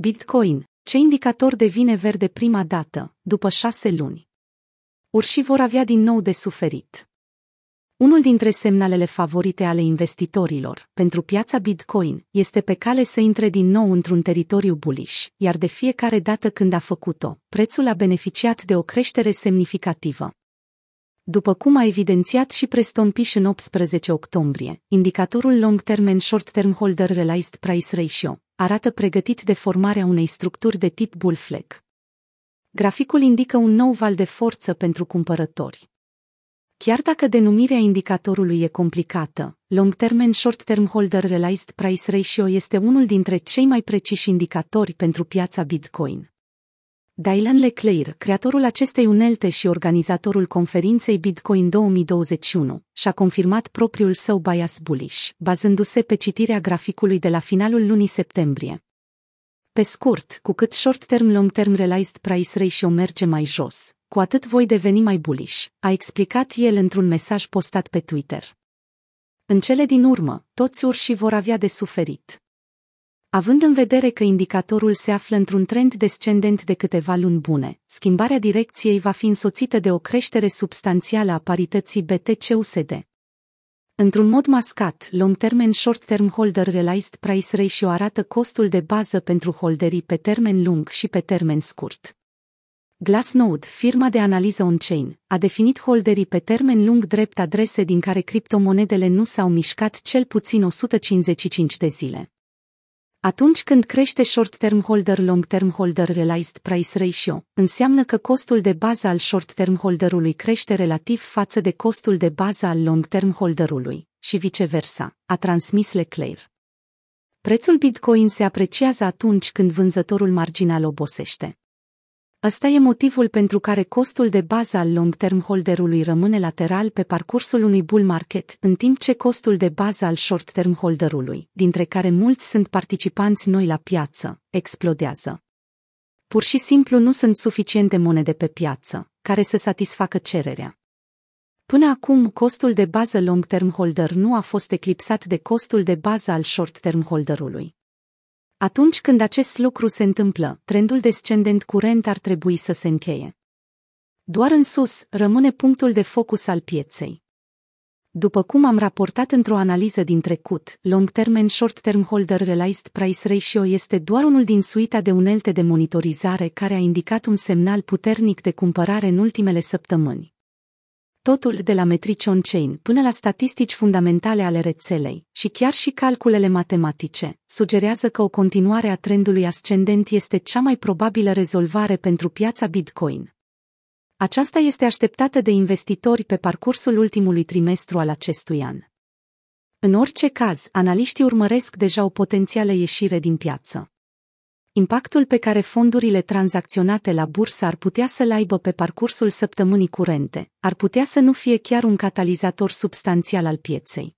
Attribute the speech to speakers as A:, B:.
A: Bitcoin, ce indicator devine verde prima dată, după șase luni? Urșii vor avea din nou de suferit. Unul dintre semnalele favorite ale investitorilor pentru piața Bitcoin este pe cale să intre din nou într-un teritoriu bullish, iar de fiecare dată când a făcut-o, prețul a beneficiat de o creștere semnificativă. După cum a evidențiat și Preston Pish în 18 octombrie, indicatorul Long Term and Short Term Holder Realized Price Ratio arată pregătit de formarea unei structuri de tip bull flag. Graficul indică un nou val de forță pentru cumpărători. Chiar dacă denumirea indicatorului e complicată, Long Term and Short Term Holder Realized Price Ratio este unul dintre cei mai preciși indicatori pentru piața Bitcoin. Dylan Leclerc, creatorul acestei unelte și organizatorul conferinței Bitcoin 2021, și-a confirmat propriul său bias bullish, bazându-se pe citirea graficului de la finalul lunii septembrie. Pe scurt, cu cât short-term long-term realized price ratio merge mai jos, cu atât voi deveni mai bullish, a explicat el într-un mesaj postat pe Twitter. În cele din urmă, toți urșii vor avea de suferit. Având în vedere că indicatorul se află într-un trend descendent de câteva luni bune, schimbarea direcției va fi însoțită de o creștere substanțială a parității BTC-USD. Într-un mod mascat, long term and short term holder realized price ratio arată costul de bază pentru holderii pe termen lung și pe termen scurt. Glassnode, firma de analiză on-chain, a definit holderii pe termen lung drept adrese din care criptomonedele nu s-au mișcat cel puțin 155 de zile. Atunci când crește short-term holder long-term holder realized price ratio, înseamnă că costul de bază al short-term holderului crește relativ față de costul de bază al long-term holderului, și viceversa, a transmis Leclerc. Prețul Bitcoin se apreciază atunci când vânzătorul marginal obosește. Ăsta e motivul pentru care costul de bază al long-term holderului rămâne lateral pe parcursul unui bull market, în timp ce costul de bază al short-term holderului, dintre care mulți sunt participanți noi la piață, explodează. Pur și simplu nu sunt suficiente monede pe piață, care să satisfacă cererea. Până acum, costul de bază long-term holder nu a fost eclipsat de costul de bază al short-term holderului. Atunci când acest lucru se întâmplă, trendul descendent curent ar trebui să se încheie. Doar în sus rămâne punctul de focus al pieței. După cum am raportat într-o analiză din trecut, long term and short term holder realized price ratio este doar unul din suita de unelte de monitorizare care a indicat un semnal puternic de cumpărare în ultimele săptămâni totul de la metrici on-chain până la statistici fundamentale ale rețelei și chiar și calculele matematice, sugerează că o continuare a trendului ascendent este cea mai probabilă rezolvare pentru piața Bitcoin. Aceasta este așteptată de investitori pe parcursul ultimului trimestru al acestui an. În orice caz, analiștii urmăresc deja o potențială ieșire din piață impactul pe care fondurile tranzacționate la bursă ar putea să-l aibă pe parcursul săptămânii curente, ar putea să nu fie chiar un catalizator substanțial al pieței.